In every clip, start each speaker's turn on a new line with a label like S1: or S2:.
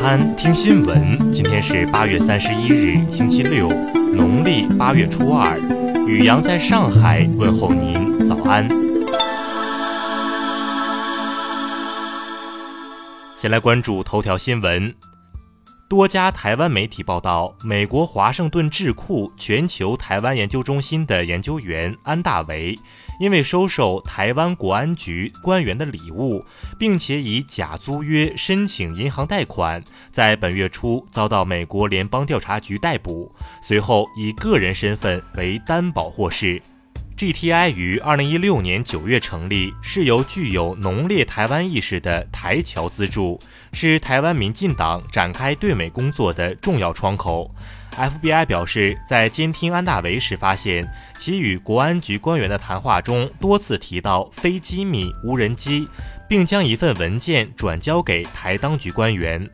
S1: 餐听新闻，今天是八月三十一日，星期六，农历八月初二。宇阳在上海问候您，早安。先来关注头条新闻。多家台湾媒体报道，美国华盛顿智库全球台湾研究中心的研究员安大维，因为收受台湾国安局官员的礼物，并且以假租约申请银行贷款，在本月初遭到美国联邦调查局逮捕，随后以个人身份为担保获释。GTI 于二零一六年九月成立，是由具有浓烈台湾意识的台侨资助，是台湾民进党展开对美工作的重要窗口。FBI 表示，在监听安大维时，发现其与国安局官员的谈话中多次提到非机密无人机，并将一份文件转交给台当局官员。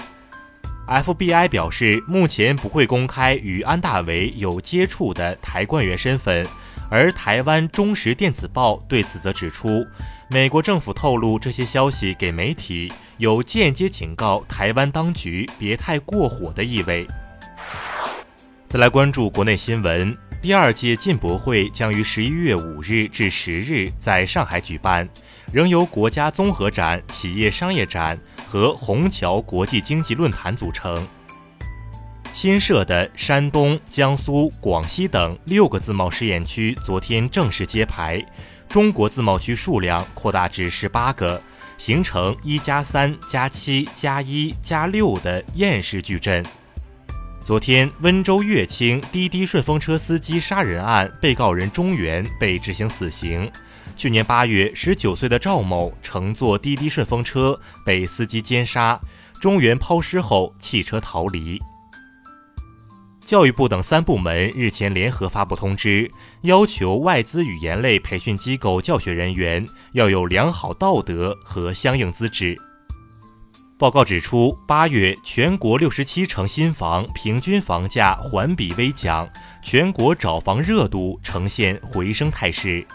S1: FBI 表示，目前不会公开与安大维有接触的台官员身份。而台湾中时电子报对此则指出，美国政府透露这些消息给媒体，有间接警告台湾当局别太过火的意味。再来关注国内新闻，第二届进博会将于十一月五日至十日在上海举办，仍由国家综合展、企业商业展和虹桥国际经济论坛组成。新设的山东、江苏、广西等六个自贸试验区昨天正式揭牌，中国自贸区数量扩大至十八个，形成一加三加七加一加六的燕市矩阵。昨天，温州乐清滴滴顺风车司机杀人案被告人中原被执行死刑。去年八月，十九岁的赵某乘坐滴滴顺风车被司机奸杀，中原抛尸后弃车逃离。教育部等三部门日前联合发布通知，要求外资语言类培训机构教学人员要有良好道德和相应资质。报告指出，八月全国六十七城新房平均房价环比微降，全国找房热度呈现回升态势。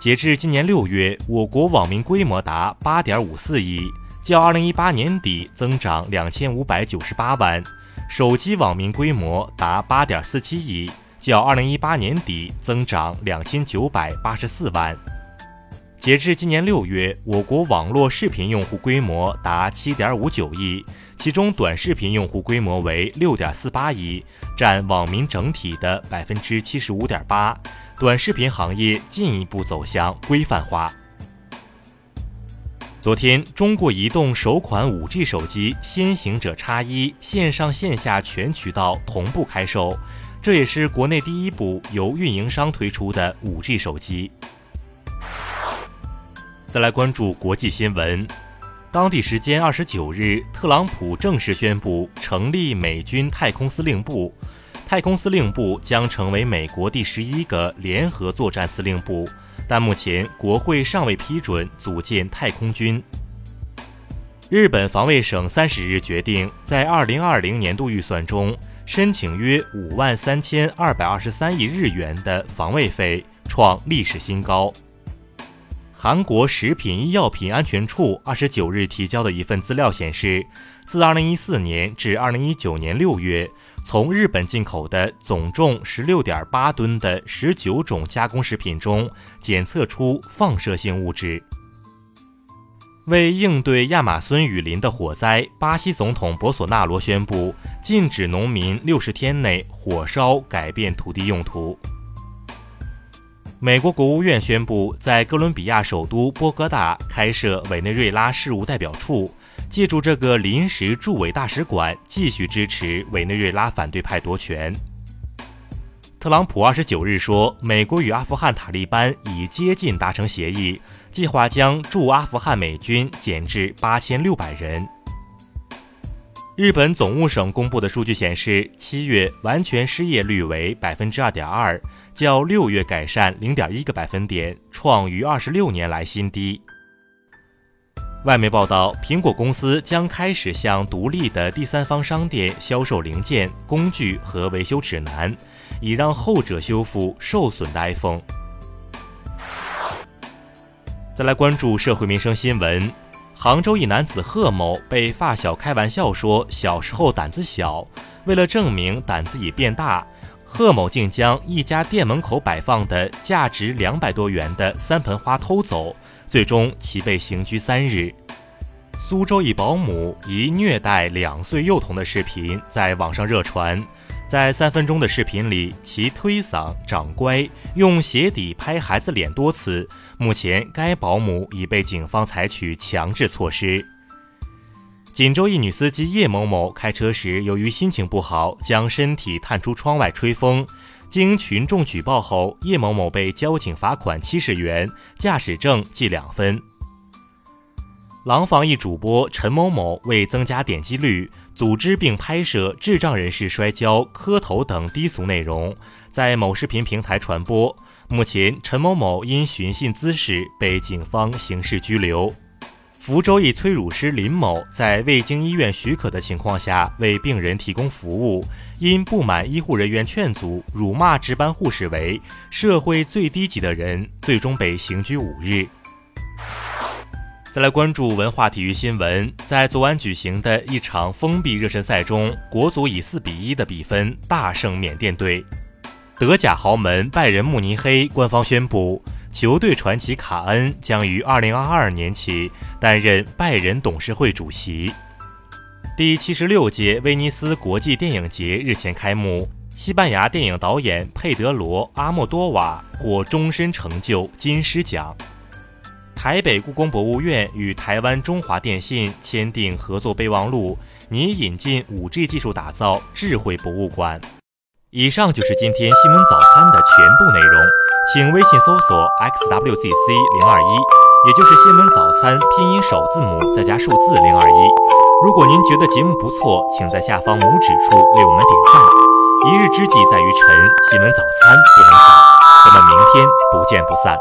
S1: 截至今年六月，我国网民规模达八点五四亿，较二零一八年底增长两千五百九十八万。手机网民规模达八点四七亿，较二零一八年底增长两千九百八十四万。截至今年六月，我国网络视频用户规模达七点五九亿，其中短视频用户规模为六点四八亿，占网民整体的百分之七十五点八。短视频行业进一步走向规范化。昨天，中国移动首款 5G 手机“先行者叉一”线上线下全渠道同步开售，这也是国内第一部由运营商推出的 5G 手机。再来关注国际新闻，当地时间二十九日，特朗普正式宣布成立美军太空司令部，太空司令部将成为美国第十一个联合作战司令部。但目前国会尚未批准组建太空军。日本防卫省三十日决定，在二零二零年度预算中申请约五万三千二百二十三亿日元的防卫费，创历史新高。韩国食品医药品安全处二十九日提交的一份资料显示，自二零一四年至二零一九年六月。从日本进口的总重十六点八吨的十九种加工食品中检测出放射性物质。为应对亚马孙雨林的火灾，巴西总统博索纳罗宣布禁止农民六十天内火烧改变土地用途。美国国务院宣布在哥伦比亚首都波哥大开设委内瑞拉事务代表处。借助这个临时驻委大使馆，继续支持委内瑞拉反对派夺权。特朗普二十九日说，美国与阿富汗塔利班已接近达成协议，计划将驻阿富汗美军减至八千六百人。日本总务省公布的数据显示，七月完全失业率为百分之二点二，较六月改善零点一个百分点，创逾二十六年来新低。外媒报道，苹果公司将开始向独立的第三方商店销售零件、工具和维修指南，以让后者修复受损的 iPhone。再来关注社会民生新闻，杭州一男子贺某被发小开玩笑说小时候胆子小，为了证明胆子已变大，贺某竟将一家店门口摆放的价值两百多元的三盆花偷走，最终其被刑拘三日。苏州一保姆以虐待两岁幼童的视频在网上热传。在三分钟的视频里，其推搡、掌乖、用鞋底拍孩子脸多次。目前，该保姆已被警方采取强制措施。锦州一女司机叶某某开车时，由于心情不好，将身体探出窗外吹风。经群众举报后，叶某某被交警罚款七十元，驾驶证记两分。廊坊一主播陈某某为增加点击率，组织并拍摄智障人士摔跤、磕头等低俗内容，在某视频平台传播。目前，陈某某因寻衅滋事被警方刑事拘留。福州一催乳师林某在未经医院许可的情况下为病人提供服务，因不满医护人员劝阻，辱骂值班护士为社会最低级的人，最终被刑拘五日。再来关注文化体育新闻，在昨晚举行的一场封闭热身赛中，国足以四比一的比分大胜缅甸队。德甲豪门拜仁慕尼黑官方宣布，球队传奇卡恩将于二零二二年起担任拜仁董事会主席。第七十六届威尼斯国际电影节日前开幕，西班牙电影导演佩德罗·阿莫多瓦获终身成就金狮奖。台北故宫博物院与台湾中华电信签订合作备忘录，拟引进 5G 技术打造智慧博物馆。以上就是今天新闻早餐的全部内容，请微信搜索 xwzc 零二一，也就是新闻早餐拼音首字母再加数字零二一。如果您觉得节目不错，请在下方拇指处为我们点赞。一日之计在于晨，新闻早餐不能少，咱们明天不见不散。